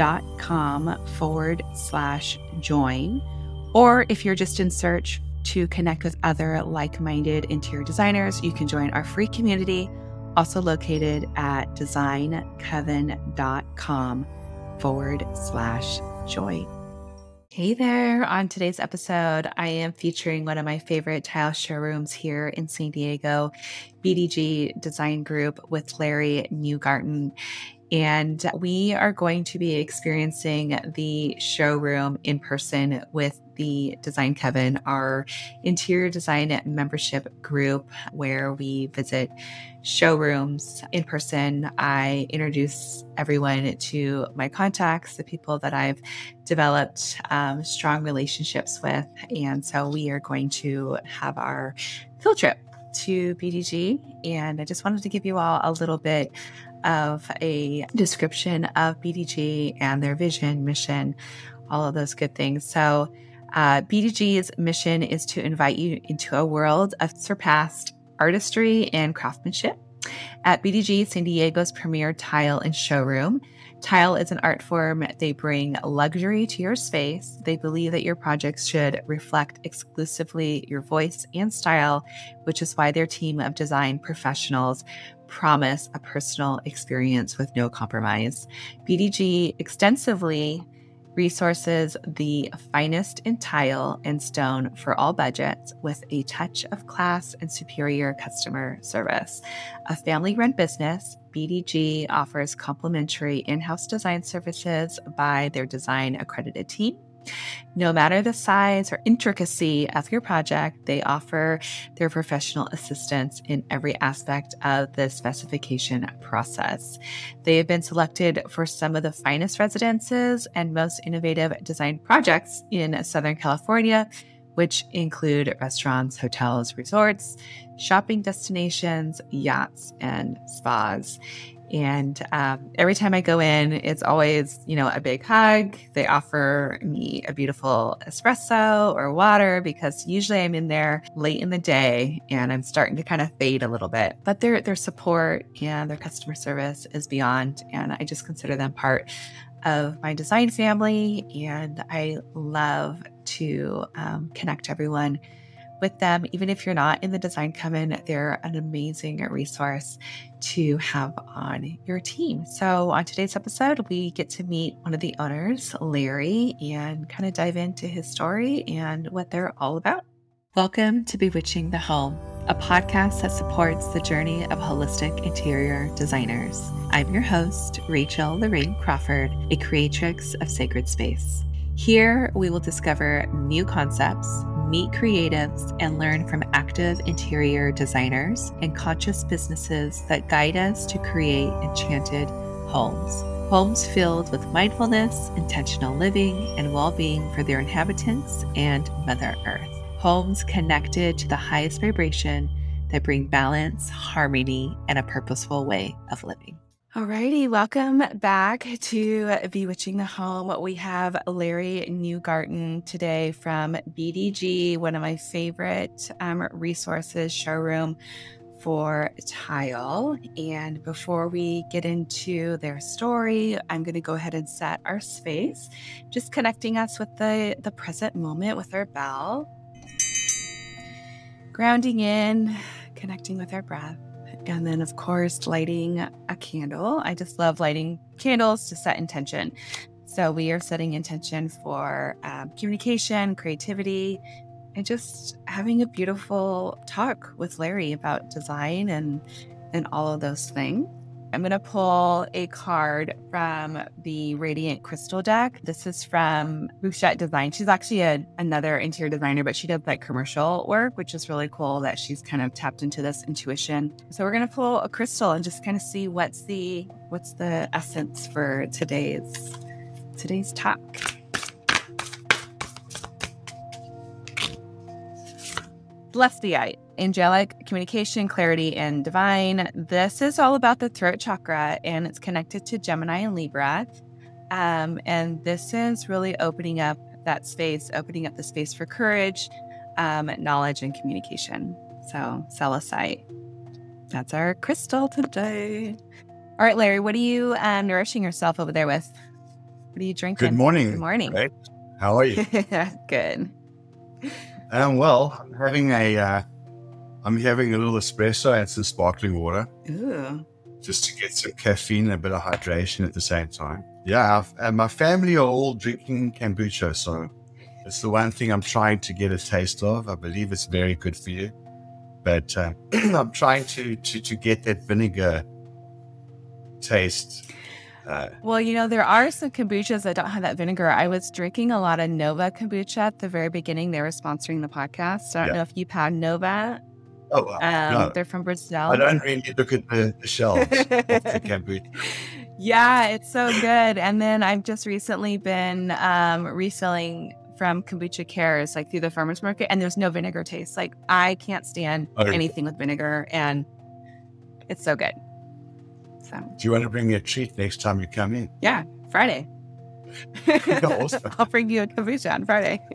designcoven.com forward slash join. Or if you're just in search to connect with other like minded interior designers, you can join our free community, also located at designcoven.com forward slash join. Hey there. On today's episode, I am featuring one of my favorite tile showrooms here in San Diego, BDG Design Group with Larry Neugarten. And we are going to be experiencing the showroom in person with the Design Coven, our interior design membership group, where we visit showrooms in person. I introduce everyone to my contacts, the people that I've developed um, strong relationships with. And so we are going to have our field trip to BDG. And I just wanted to give you all a little bit of a description of BDG and their vision, mission, all of those good things. So, uh, BDG's mission is to invite you into a world of surpassed artistry and craftsmanship. At BDG, San Diego's premier tile and showroom, tile is an art form. They bring luxury to your space. They believe that your projects should reflect exclusively your voice and style, which is why their team of design professionals promise a personal experience with no compromise. BDG extensively resources the finest in tile and stone for all budgets with a touch of class and superior customer service. A family run business, BDG offers complimentary in house design services by their design accredited team no matter the size or intricacy of your project, they offer their professional assistance in every aspect of the specification process. They have been selected for some of the finest residences and most innovative design projects in Southern California, which include restaurants, hotels, resorts, shopping destinations, yachts, and spas. And um, every time I go in, it's always, you know, a big hug. They offer me a beautiful espresso or water because usually I'm in there late in the day and I'm starting to kind of fade a little bit. But their their support and their customer service is beyond, and I just consider them part of my design family. And I love to um, connect everyone with them. Even if you're not in the design coven, they're an amazing resource to have on your team. So, on today's episode, we get to meet one of the owners, Larry, and kind of dive into his story and what they're all about. Welcome to Bewitching the Home, a podcast that supports the journey of holistic interior designers. I'm your host, Rachel Lorraine Crawford, a creatrix of sacred space. Here, we will discover new concepts meet creatives, and learn from active interior designers and conscious businesses that guide us to create enchanted homes. Homes filled with mindfulness, intentional living, and well being for their inhabitants and Mother Earth. Homes connected to the highest vibration that bring balance, harmony, and a purposeful way of living. Alrighty, welcome back to Bewitching the Home. We have Larry Neugarten today from BDG, one of my favorite um, resources, showroom for tile. And before we get into their story, I'm going to go ahead and set our space, just connecting us with the, the present moment with our bell, grounding in, connecting with our breath. And then, of course, lighting a candle. I just love lighting candles to set intention. So, we are setting intention for um, communication, creativity, and just having a beautiful talk with Larry about design and, and all of those things. I'm going to pull a card from the Radiant Crystal deck. This is from Bouchette Design. She's actually a, another interior designer, but she does like commercial work, which is really cool that she's kind of tapped into this intuition. So we're going to pull a crystal and just kind of see what's the what's the essence for today's today's talk. Celestite, angelic communication, clarity, and divine. This is all about the throat chakra and it's connected to Gemini and Libra. Um, and this is really opening up that space, opening up the space for courage, um, knowledge, and communication. So, Celestite. That's our crystal today. All right, Larry, what are you um, nourishing yourself over there with? What are you drinking? Good morning. Good morning. Right? How are you? Good. Um, well, I'm having a, uh, I'm having a little espresso and some sparkling water, Ooh. just to get some caffeine and a bit of hydration at the same time. Yeah, I've, and my family are all drinking kombucha, so it's the one thing I'm trying to get a taste of. I believe it's very good for you, but uh, I'm trying to, to to get that vinegar taste. Uh, Well, you know, there are some kombuchas that don't have that vinegar. I was drinking a lot of Nova kombucha at the very beginning. They were sponsoring the podcast. I don't Yeah. know if you've had Nova. oh, wow. Um, no, They're from Brazil. I don't really look at the, the shelves of the kombucha. yeah, it's so good. And then I've just recently been um, reselling from Kombucha Cares, like through the farmer's market, and there's no vinegar taste. Like, I can't stand Oh. anything with vinegar, and it's so good. So, Do you want to bring me a treat next time you come in? yeah, Friday. I'll bring you a kombucha on Friday.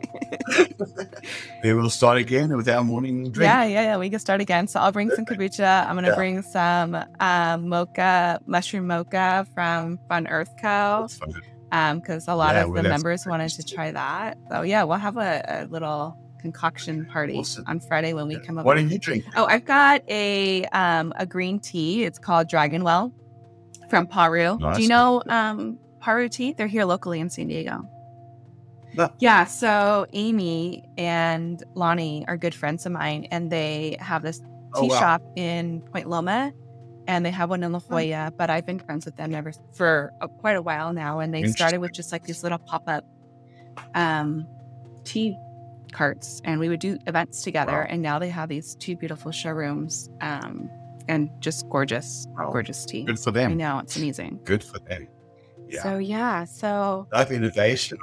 Then we'll start again with our morning drink. Yeah, yeah, yeah. We can start again. So I'll bring some kombucha. I'm gonna Yeah. bring some um, mocha, mushroom mocha from Fun Earth Co. Fine. Um, because a lot Yeah, of the members wanted to try that. So yeah, we'll have a, a little concoction party on Friday when we come up. What are you drinking? Oh, I've got a um a green tea. It's called Dragonwell from Paru. Do you know um Paru tea? They're here locally in San Diego. No. Yeah, so Amy and Lonnie are good friends of mine, and they have this tea Oh, wow. shop in Point Loma, and they have one in La Jolla. But I've been friends with them ever for uh, quite a while now, and they started with just like these little pop up um, tea carts, and we would do events together. Wow. And now they have these two beautiful showrooms, um, and just gorgeous, Wow. gorgeous tea. Good for I them. know it's amazing. Good for them. Yeah. So yeah, so Love innovation,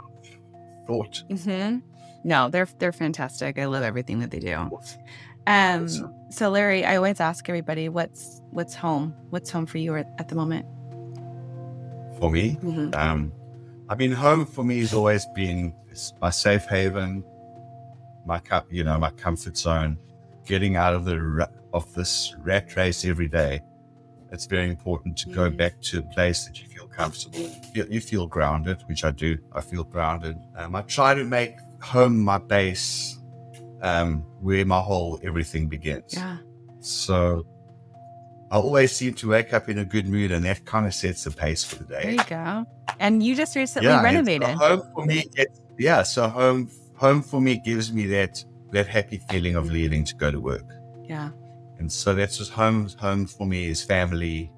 thought. Mm-hmm. no, they're they're fantastic. I love everything that they do. Um, so Larry, I always ask everybody, what's what's home? What's home for you at, the moment? For me, Mhm. um, I mean, home for me has always been my safe haven, my cup, you know, my comfort zone. Getting out of the of this rat race every day. It's very important to go Mhm. back to a place that you feel comfortable. You, you feel grounded, which I do. I feel grounded. Um, I try to make home my base, um, where my whole everything begins. Yeah. So I always seem to wake up in a good mood, and that kind of sets the pace for the day. There you go. And you just recently so renovated. home for me, it's, yeah. So home, home for me gives me that that happy feeling of leaving to go to work, Yeah. and so that's just home. Home for me is family.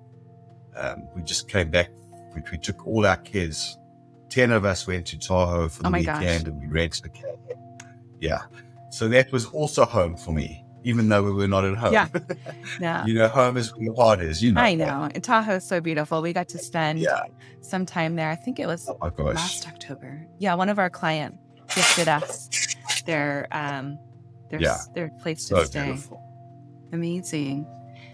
Um, we just came back. We, we took all our kids. Ten of us went to Tahoe for the Oh my gosh. weekend, and we rented a cabin. Yeah, so that was also home for me, even though we were not at home. Yeah. Yeah. you know, home is where your heart is. You know. I know. And Tahoe's so beautiful. We got to spend Yeah. some time there. I think it was Oh last October. Yeah, one of our clients gifted us their um their Yeah. their place So to stay. beautiful, Amazing.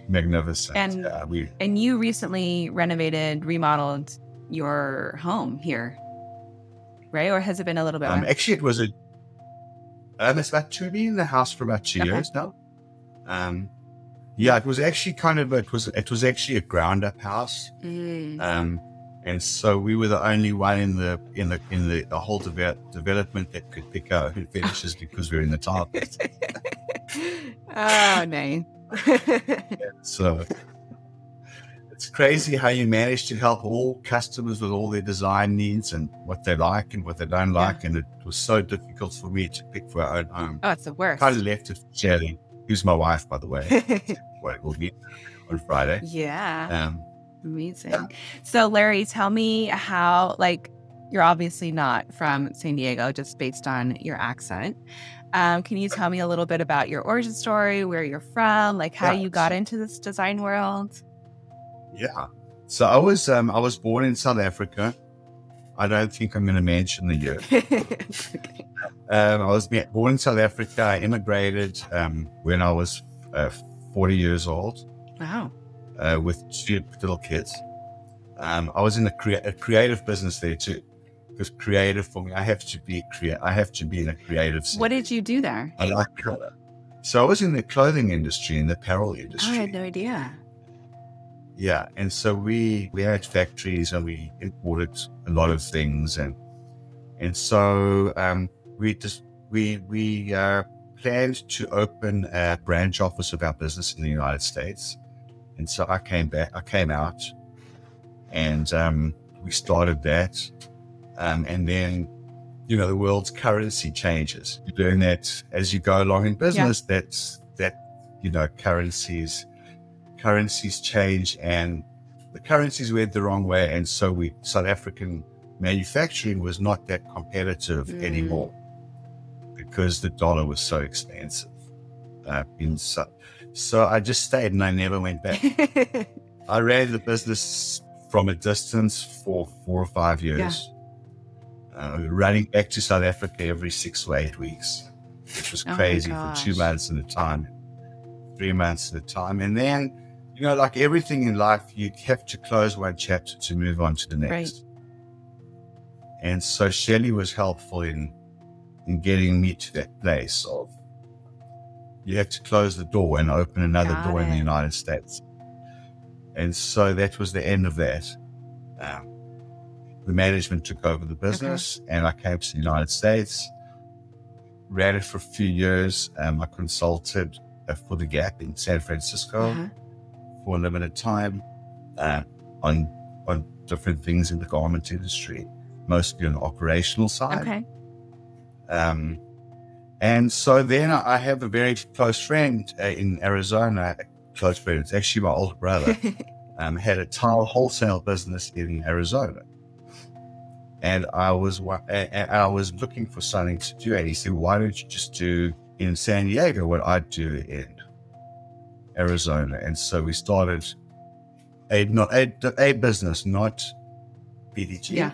magnificent. And- yeah, we And you recently renovated, remodeled your home here, right? Or has it been a little bit? Um, actually, it was a. Um, it's about two. Been in the house for about two Okay. years now. Um, yeah, it was actually kind of it was it was actually a ground up house. Mm. Um, and so we were the only one in the in the in the, the whole deve- development that could pick our own finishes because we are in the top. oh, nice. So it's crazy how you manage to help all customers with all their design needs and what they like and what they don't like. And it was so difficult for me to pick for our own home. oh, it's the worst. kind of left it for Shelley, who's my wife, by the way. what we'll meet on Friday. yeah. Um, Amazing. So, Larry, tell me how, like, you're obviously not from San Diego, just based on your accent. Um, can you tell me a little bit about your origin story, where you're from, like how Yeah, you got into this design world? yeah. So I was um, I was born in South Africa. I don't think I'm going to mention the year. okay. Um, I was born in South Africa. I immigrated um, when I was uh, 40 years old Wow. Uh, with two little kids. Um, I was in a, crea- a creative business there too, because creative for me, I have to be crea- I have to be in a creative. What did you do there? I like color. So I was in the clothing industry, in the apparel Oh, I had no idea. Yeah, and so we we had factories and we imported a lot of things, and and so um, we just we we uh, planned to open a branch office of our business in the United States, and so I came back, I came out, and um, we started that, um, and then you know the world's currency changes. You learn that as you go along in business. That's that you know currencies currencies change and the currencies went the wrong way and so we south african manufacturing was not that competitive Mm. anymore because the dollar was so expensive uh, in so, i just stayed and i never went back. I ran the business from a distance for four or five years. Uh, running back to south africa every six or eight weeks which was Oh crazy for two months at a time three months at a time. And then you know, like everything in life, you have to close one chapter to move on to the next. Right. And so Shelley was helpful in in getting me to that place of you have to close the door and open another Got door in the. United States. And so that was the end of that. Um, the management took over the business, and I came to the United States. Ran it for a few years. Um, I consulted uh, for the Gap in San Francisco Uh-huh. for a limited time uh, on on different things in the garment industry, mostly on the operational side. Okay. Um, and so then I have a very close friend uh, in Arizona, close friend. It's actually my older brother. um, had a tile wholesale business in Arizona, and I was wa- a- a- I was looking for something to do. And he said, "Why don't you just do in San Diego what I do in Arizona?" And so we started a not a, a business, not BDG. Yeah.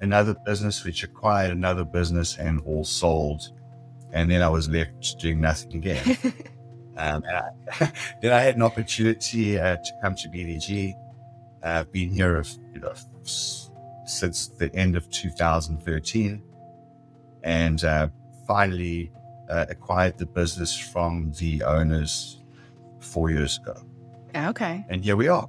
Another business which acquired another business and all sold, and then I was left doing nothing again. Um, I, then I had an opportunity uh, to come to BDG. Uh, I've been here, of, you know, since the end of 2013, and uh, finally uh, acquired the business from the owners four years ago. okay. And here we are.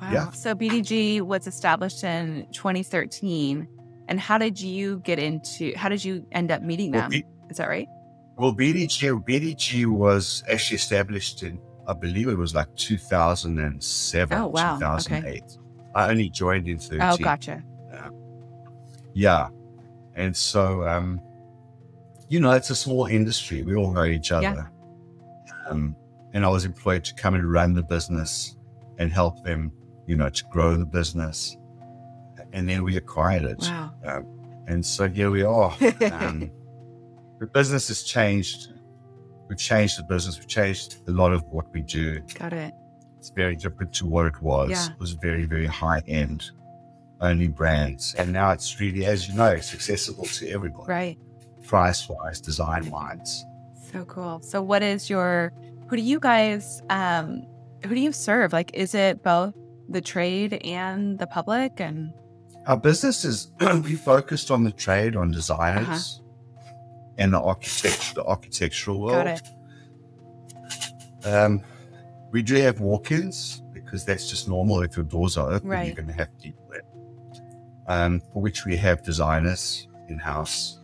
Wow. Yeah. So BDG was established in 2013. And how did you get into, how did you end up meeting them? Is that right? well, BDG, BDG was actually established in, I believe it was like 2007, Oh, wow. Okay. 2008. I only joined in 13. Oh, gotcha. Yeah. And so, um, you know, it's a small industry. We all know each other. Um, and I was employed to come and run the business and help them, you know, to grow the business. And then we acquired it. Wow. And so here we are. The business has changed. We've changed the business. We've changed a lot of what we do. Got it. It's very different to what it was. Yeah. It was very, very high end, only brands. And now it's really, as you know, it's accessible to everyone, Right. price wise, design wise. So cool. So what is your who do you guys um who do you serve? Like is it both the trade and the public and Our business is, we focused on the trade, on designers and the architect, the architectural world. got it. Um, we do have walk-ins because that's just normal. If your doors are open, Right. you're going to have people there. Um, for which we have designers in-house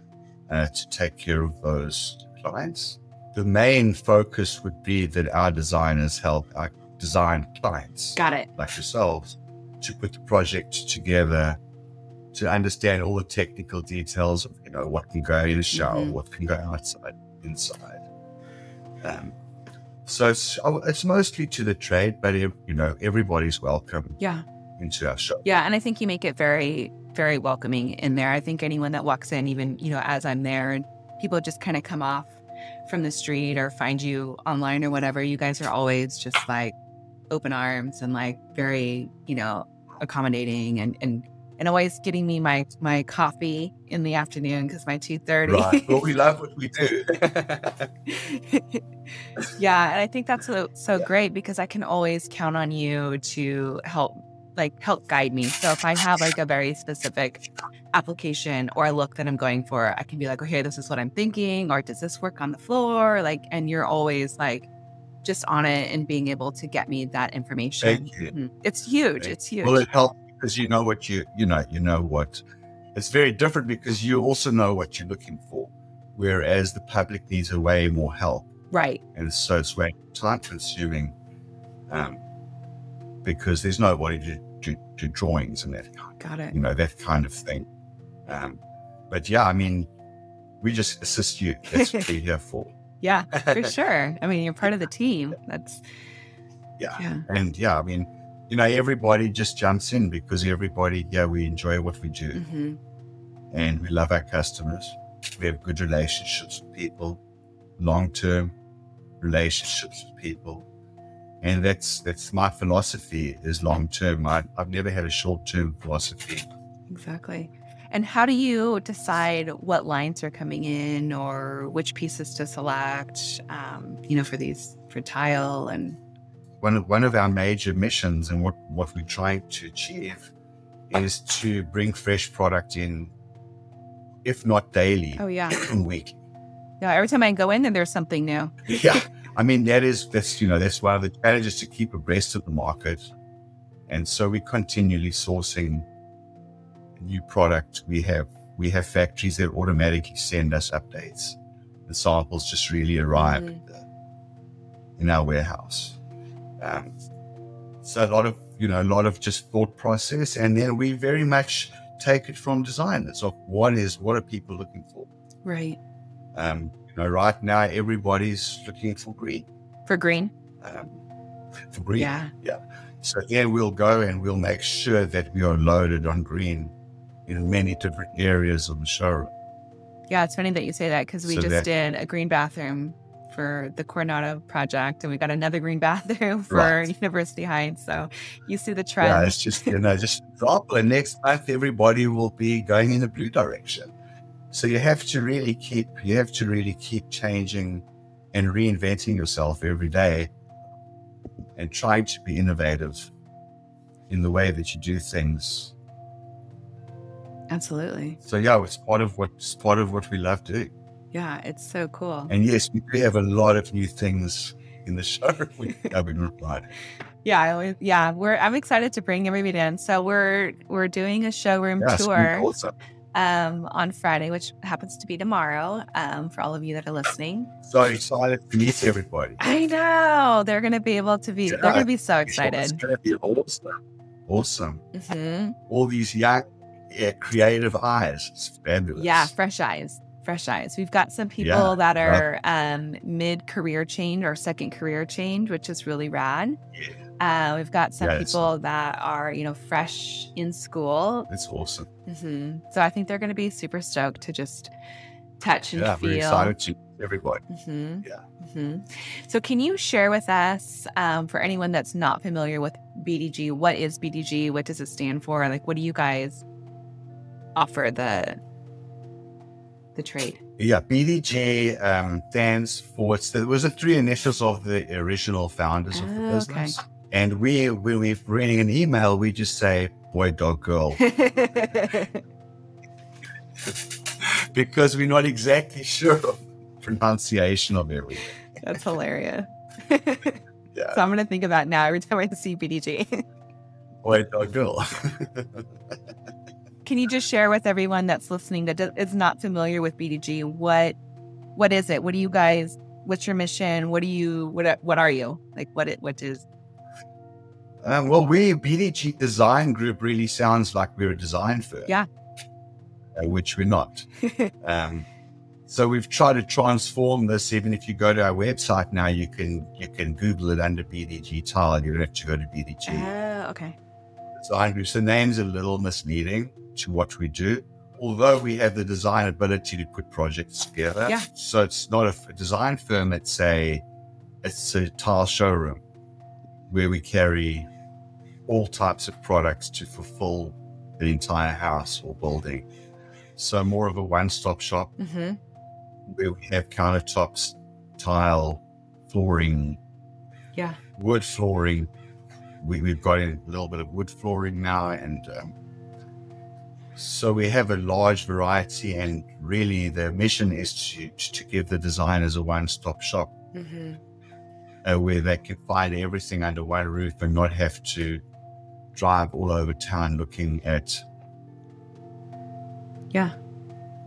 uh, to take care of those clients. The main focus would be that our designers help our design clients Got it. like yourselves to put the project together to understand all the technical details of you know what can go in a shower, Mhm. what can go outside, inside. Um, so it's oh, it's mostly to the trade, but you know everybody's welcome Yeah. into our shop. Yeah, and I think you make it very very welcoming in there. I think anyone that walks in even, you know, as I'm there and people just kind of come off from the street or find you online or whatever, you guys are always just like open arms and like very, you know, accommodating and and and always getting me my my coffee in the afternoon because my two thirty. Right. Well, we love what we do. yeah, and I think that's so so Yeah. great because I can always count on you to help like help guide me. So if I have like a very specific application or a look that I'm going for, I can be like, okay, this is what I'm thinking, or does this work on the floor? Like, and you're always like just on it and being able to get me that information. Thank you. Mhm. It's huge. Thank It's huge. Well, it helps because you know what you you know you know what. It's very different because you also know what you're looking for, whereas the public needs a way more help, right. and so it's way time consuming, um, because there's nobody to do, do drawings and that Got it. you know that kind of thing. Um, but yeah, I mean, we just assist you. That's what we're here for. Yeah, for sure. I mean, you're part of the team. That's Yeah. yeah. And yeah, I mean, you know, everybody just jumps in because everybody, yeah, we enjoy what we do. hmm and we love our customers. We have good relationships with people, long term relationships with people. And that's that's my philosophy is long term. I, I've never had a short term philosophy. Exactly. And how do you decide what lines are coming in or which pieces to select, um, you know, for these, for tile and, One of one of our major missions and what, what we're trying to achieve is to bring fresh product in, if not daily, oh, yeah. weekly. Yeah. Every time I go in there, there's something new. yeah i mean that is that's you know that's one of the challenges to keep abreast of the market and so we're continually sourcing new product we have we have factories that automatically send us updates the samples just really arrive Mhm. in our warehouse um, so a lot of you know a lot of just thought process and then we very much take it from designers of what is what are people looking for Right. um, you know, right now everybody's looking for green. For green. Um, for green. Yeah. Yeah. So then we'll go and we'll make sure that we are loaded on green in many different areas of the showroom. Yeah. It's funny that you say that because we So just that- did a green bathroom for the Coronado project and we got another green bathroom for Right. University Heights. So you see the trend. Yeah, it's just you know just example. And next month everybody will be going in the blue direction. So you have to really keep you have to really keep changing and reinventing yourself every day and trying to be innovative in the way that you do things Absolutely. So yeah, it's part of what it's part of what we love doing. Yeah. It's so cool. And yes, we do have a lot of new things in the show we haven't right. Yeah, I always, yeah, we're I'm excited to bring everybody in. So we're we're doing a showroom Yeah, tour awesome. um on Friday, which happens to be tomorrow. Um, for all of you that are listening. So excited to meet everybody. I know they're gonna be able to be they're gonna be so excited. It's excited. gonna be awesome. Awesome. Mhm. All these young, yeah, creative eyes. It's fabulous. Yeah, fresh eyes. Fresh eyes. We've got some people Yeah, that are um mid career change or second career change, which is really rad. Yeah. Uh, we've got some people that are, you know, fresh in school It's awesome. hmm So I think they're going to be super stoked to just touch and Yeah, feel. we're excited to everybody. hmm Yeah. hmm So can you share with us, um, for anyone that's not familiar with BDG, what is BDG? What does it stand for? Like, what do you guys offer the the trade? Yeah, BDG um, stands for it's the, it was the three initials of the original founders of the Oh, okay. business. And we, when we're reading an email, we just say boy, dog, girl, because we're not exactly sure of pronunciation of everything. that's hilarious. Yeah. So I'm going to think of that now every time I see BDG. Boy, dog, girl. Can you just share with everyone that's listening that is not familiar with BDG what what is it? What do you guys? What's your mission? What do you? What what are you? Like what it what is? um, well, we BDG Design Group really sounds like we're a design firm. Yeah. Uh, which we're not. Um, so we've tried to transform this. Even if you go to our website now, you can you can Google it under BDG Tile. You don't have to go to BDG Oh, okay. Design Group. So the name's a little misleading to what we do. Although we have the design ability to put projects together, Yeah. so it's not a design firm. It's a it's a tile showroom where we carry all types of products to fulfill an entire house or building. So more of a one-stop shop hmm where we have countertops, tile, flooring, Yeah. wood flooring. We, we've got a little bit of wood flooring now, and um, so we have a large variety. And really, the mission is to to give the designers a one-stop shop hmm uh, where they can find everything under one roof and not have to drive all over town looking at Yeah.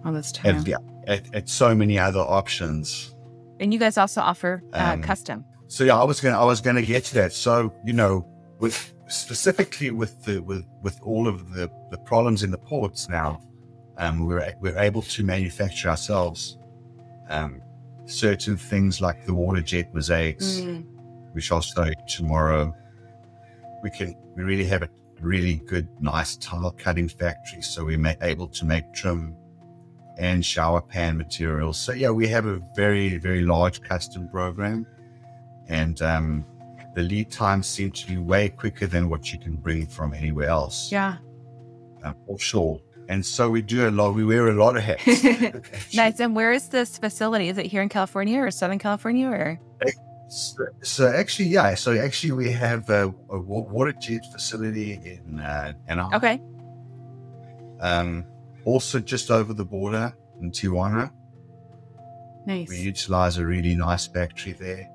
All this time. at, at, at so many other options. And you guys also offer uh, Um, custom. So yeah, I was gonna I was gonna get to that. So you know, with specifically with the with with all of the the problems in the ports now, um, we're we're able to manufacture ourselves um, certain things like the water jet mosaics, Mm. which I'll show you tomorrow. We can we really have a really good, nice tile cutting factory, so we're able to make trim and shower pan materials. So yeah, we have a very very large custom program, and um, the lead times seem to be way quicker than what you can bring from anywhere else Yeah. um, offshore. And so we do a lot. We wear a lot of hats. Nice. And where is this facility? Is it here in California or Southern California or? So, so actually, yeah. So actually, we have a, a water jet facility in uh, Anaheim. Okay. Um, also, just over the border in Tijuana, Nice. we utilize a really nice factory there.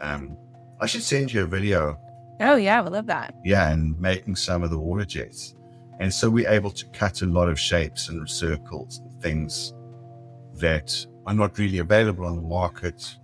Um, I should send you a video. Oh, yeah. I would love that. Yeah, and making some of the water jets, and so we're able to cut a lot of shapes and circles and things that are not really available on the market.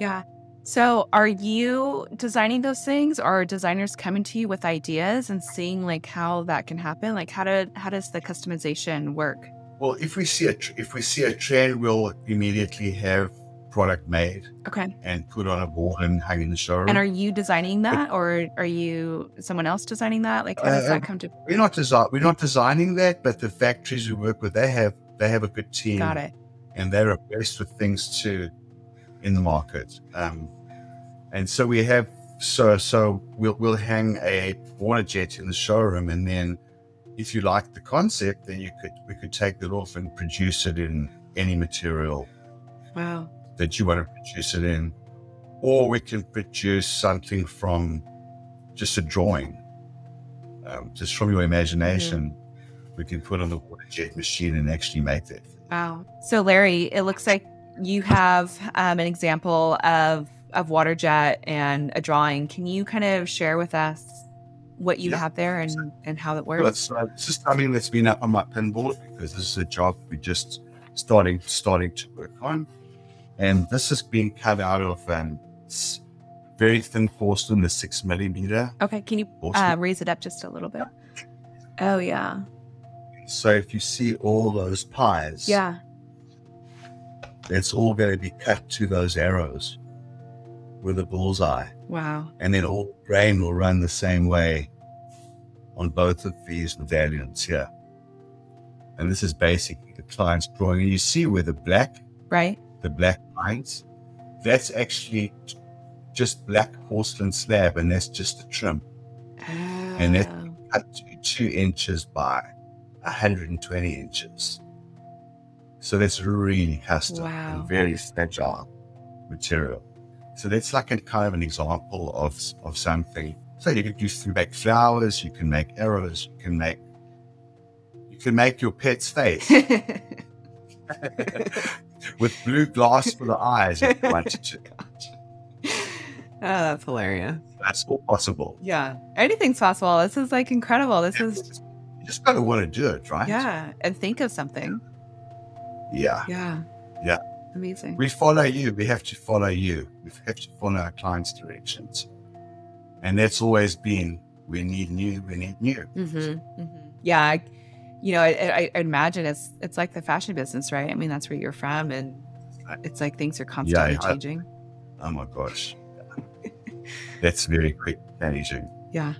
Yeah. So are you designing those things or are designers coming to you with ideas and seeing like how that can happen? Like how do how does the customization work? Well, if we see a tr- if we see a trend, we'll immediately have product made Okay. and put on a board and hang in the showroom. And are you designing that or are you someone else designing that? Like how does Uh, that come to we're not design we're not designing that, but the factories we work with, they have they have a good team, Got it. and they're abreast with things too in the market. Um, and so we have so so we'll we'll hang a water jet in the showroom, and then if you like the concept, then you could we could take that off and produce it in any material Wow. That you want to produce it in, or we can produce something from just a drawing, um, just from your imagination. We can put on the water jet machine and actually make that. Wow. So Larry, it looks like you have um, an example of of water jet and a drawing. Can you kind of share with us what you Yeah. have there and and how that Well, works? it's, uh, it's just something that's been up on my pinboard because this is a job we're just starting starting to work on, and this has been cut out of um, very thin porcelain, the six millimeter. Okay, can you uh, raise it up just a little bit? Oh yeah, So if you see all those pies, yeah. it's all going to be cut to those arrows with a bullseye. Wow. And then all grain will run the same way on both of these medallions here. And this is basically the client's drawing. And you see where the black, Right. The black lines, that's actually just black porcelain slab, and that's just a trim. And it- Oh, ah. Cut to two inches by 120 inches. So that's really custom Wow. and very fragile material. So that's like a kind of an example of of something. So you can you can make flowers, you can make arrows, you can make you can make your pet's face with blue glass for the eyes if you wanted to. Oh, that's hilarious. That's all possible. Yeah. Anything's possible. This is like incredible. This is You just gotta want to do it, right? yeah. And think of something. Yeah. Yeah. Yeah. Amazing. We follow you. We have to follow you. We have to follow our clients' directions. And that's always been we need new, we need new. Mm-hmm. Yeah. I, you know, I, I, I imagine it's it's like the fashion business, right? I mean, that's where you're from, and it's like things are constantly I- changing. Oh my gosh. that's very quick changing. Yeah.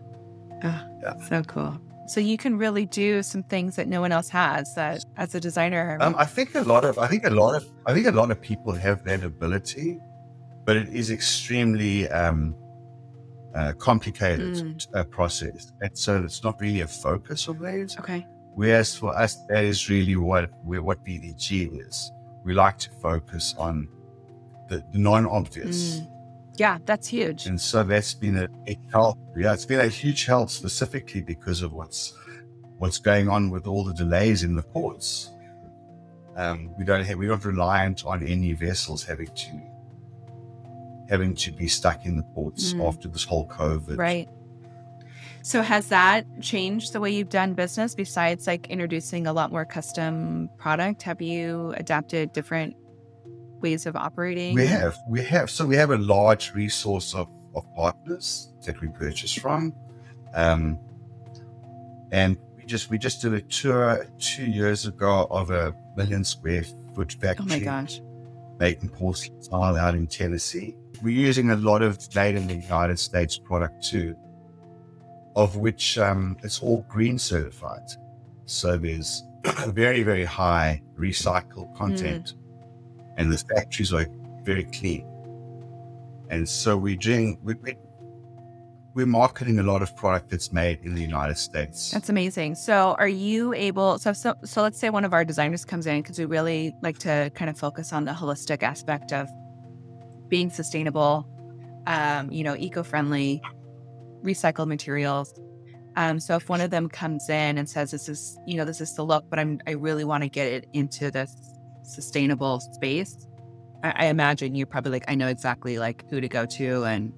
Oh, Yeah. So cool. So you can really do some things that no one else has. That as a designer. Um, I think a lot of I think a lot of I think a lot of people have that ability, but it is extremely um uh, complicated Mm. uh, process, and so it's not really a focus of theirs. Okay. Whereas for us, that is really what what BDG is. We like to focus on the, the non-obvious, Mm. Yeah, that's huge. and so that's been a big help. Yeah, it's been a huge help specifically because of what's what's going on with all the delays in the ports. Um, we don't have, we're not reliant on any vessels having to having to be stuck in the ports Mm. after this whole COVID. Right. So has that changed the way you've done business besides like introducing a lot more custom product? Have you adapted different ways of operating? We have, we have. So we have a large resource of, of partners that we purchase from, um, and we just we just did a tour two years ago of a million square foot Oh factory my gosh. making porcelain out in Tennessee. We're using a lot of made in the United States product too, of which um, it's all green certified. So there's a very very high recycled content, and the factories are very clean. And so we're doing we, we, we're marketing a lot of product that's made in the United States. That's amazing. So are you able so so, so let's say one of our designers comes in because we really like to kind of focus on the holistic aspect of being sustainable, um, you know, eco-friendly, recycled materials. Um, so if one of them comes in and says this is, you know, this is the look, but I'm I really want to get it into this sustainable space, I, I imagine you're probably like, I know exactly like who to go to and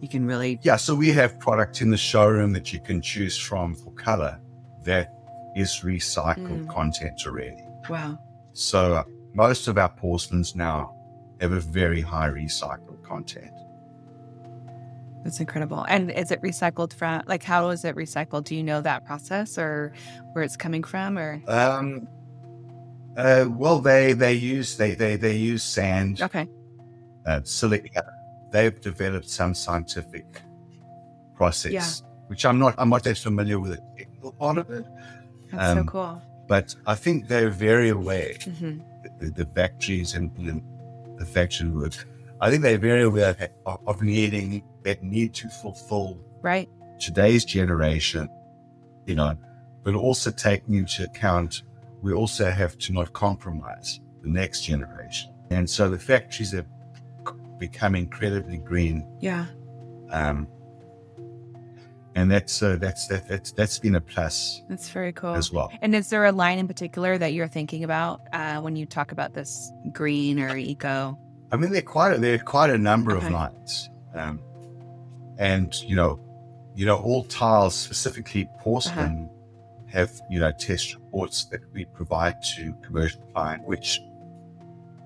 you can really Yeah, so we have product in the showroom that you can choose from for color that is recycled Mm. content already. wow. So uh, most of our porcelains now have a very high recycled content. That's incredible. And is it recycled from like how is it recycled? Do you know that process or where it's coming from or Um, uh, well, they they use they they they use sand, okay. uh, silica. They've developed some scientific process, which I'm not I'm not that familiar with the technical part of it, That's so Um, cool. but I think they're very aware hmm the, the factories and the, the factory work. I think they're very aware of, of needing that need to fulfill Right. today's generation, you know, but also taking into account we also have to not compromise the next generation. And so the factories have become incredibly green. Yeah. Um, and that's uh, that's that, that's that's been a plus That's very cool. as well. And is there a line in particular that you're thinking about uh, when you talk about this green or eco? I mean, there are quite a, there are quite a number Okay. of lines, um, and you know, you know, all tiles, specifically porcelain, Uh-huh. have you know test reports that we provide to commercial client, which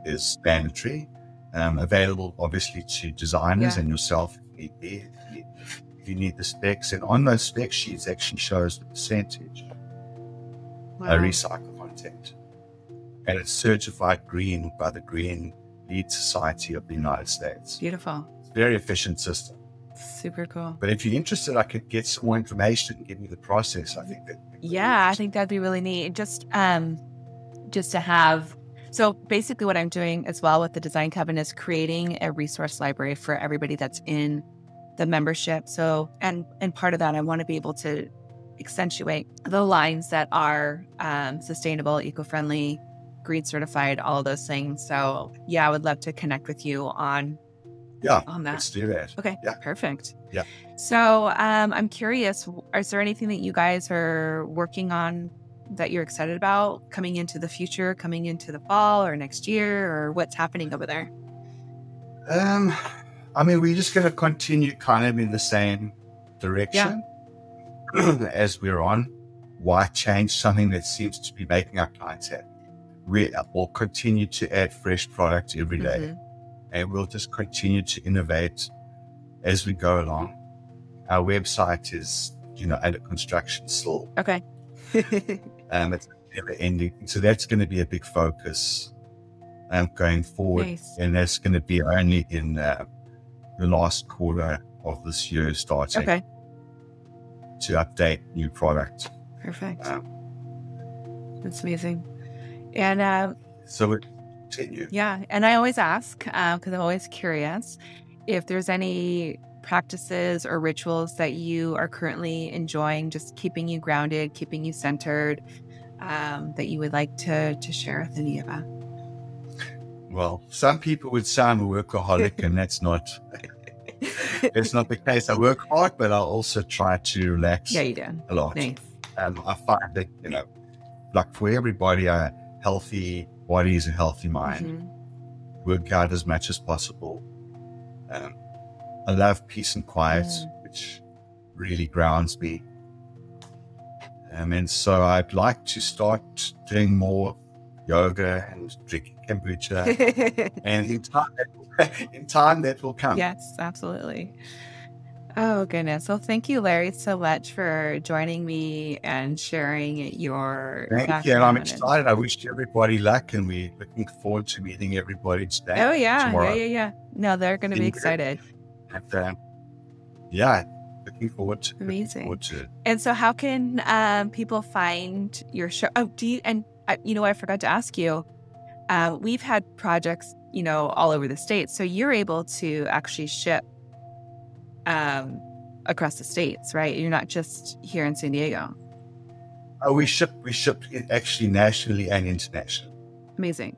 is mandatory, um, available obviously to designers Yeah. and yourself if need if you- need the specs. And on those spec sheets, actually shows the percentage Wow. uh, recycled content, and it's certified green by the Green LEED Society of the United States. Beautiful. Very efficient system. Super cool. But if you're interested, I could get some more information and give you the process. I think that. Yeah, I think that'd be really neat. Just um just to have so basically what I'm doing as well with the design coven is creating a resource library for everybody that's in the membership. So and and part of that I want to be able to accentuate the lines that are um, sustainable, eco-friendly, green certified, all of those things. So yeah, I would love to connect with you on Yeah, on that. let's do that. Okay. Yeah. Perfect. Yeah. So um, I'm curious, is there anything that you guys are working on that you're excited about coming into the future, coming into the fall or next year, or what's happening over there? Um, I mean, we're just going to continue kind of in the same direction as we're on. Why change something that seems to be making our clients happy? We will continue to add fresh product every day, Mhm. and we'll just continue to innovate as we go along. Our website is, you know, under construction still. Okay. Um, it's never ending. So that's going to be a big focus um, going forward. nice. And that's going to be only in uh, the last quarter of this year starting Okay. to update new product. Perfect. Um, That's amazing. And uh, so it continue. yeah, and I always ask because I'm always curious if there's any practices or rituals that you are currently enjoying, just keeping you grounded, keeping you centered, um, that you would like to to share with any of us? Well, some people would say I'm a workaholic, and that's not it's not the case. I work hard, but I also try to relax. Yeah, you do a lot. Nice. And I find that you know, like for everybody, a healthy body is a healthy mind. Mhm. Work out as much as possible. Um, I love peace and quiet, which really grounds me. Um, and so I'd like to start doing more yoga and drinking kombucha. and in time, in time that will come. yes, absolutely. Oh goodness. Well, thank you, Larry, so much for joining me and sharing your Thank you. And I'm excited. I wish everybody luck and we're looking forward to meeting everybody today. Oh yeah, tomorrow. yeah, yeah, yeah. No, they're going to be excited. And, uh, yeah, looking forward to Amazing. forward to it. And so, how can um, people find your show? Oh, do you? And uh, you know, I forgot to ask you. Uh, we've had projects, you know, all over the state. So you're able to actually ship um, across the states, right? You're not just here in San Diego. Oh, we ship we ship actually nationally and internationally. Amazing.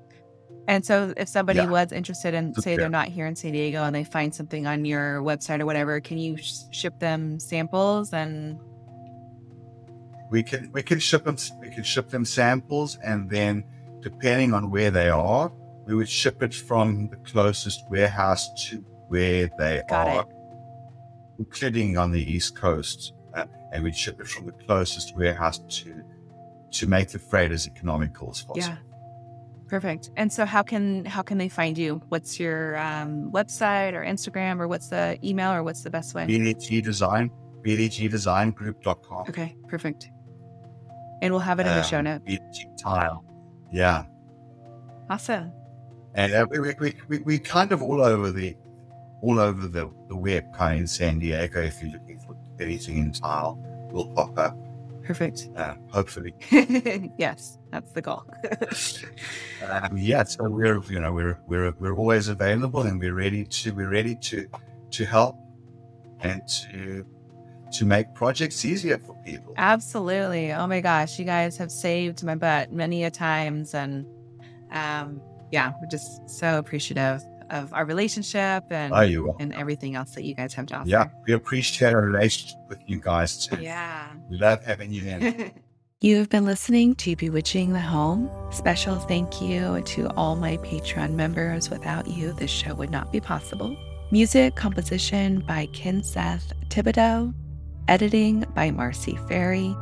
And so, if somebody Yeah. was interested in, say, Yeah. they're not here in San Diego and they find something on your website or whatever, can you sh- ship them samples and We can we can ship them we can ship them samples and then depending on where they are, we would ship it from the closest warehouse to where they Got are, it. Including on the east coast, uh, and we'd ship it from the closest warehouse to to make the freight as economical as possible. Yeah. Perfect. And so how can how can they find you? What's your um, website or Instagram or what's the email or what's the best way? BDG Design, BDGDesignGroup.com. Okay, perfect. And we'll have it in the show Um, notes. BDG Tile. Yeah. Awesome. And uh, we, we, we, we kind of all over the all over the, the web kind of in San Diego. If you're looking for anything in tile, will pop up. Perfect. Uh, hopefully, yes, that's the goal. um, yeah. So we're you know we're we're we're always available and we're ready to we're ready to to help and to to make projects easier for people. Absolutely. Oh my gosh, you guys have saved my butt many a times and um yeah, we're just so appreciative of our relationship and ah, you? and everything else that you guys have to offer. Yeah, we appreciate our relationship with you guys too. Yeah. We love having you in. You have been listening to Bewitching the Home. Special thank you to all my Patreon members. Without you, this show would not be possible. Music composition by Ken Seth Thibodeau, editing by Marcy Ferry,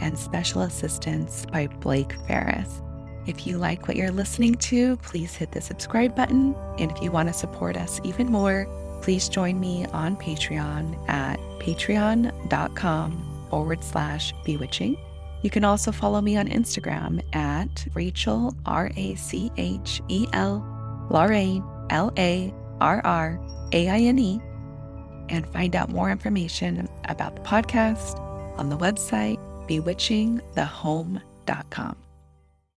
and special assistance by Blake Ferris. If you like what you're listening to, please hit the subscribe button. And if you want to support us even more, please join me on Patreon at patreon.com forward slash bewitching. You can also follow me on Instagram at Rachel, R A C H E L, Larraine, L A R R A I N E, and find out more information about the podcast on the website bewitchingthehome.com.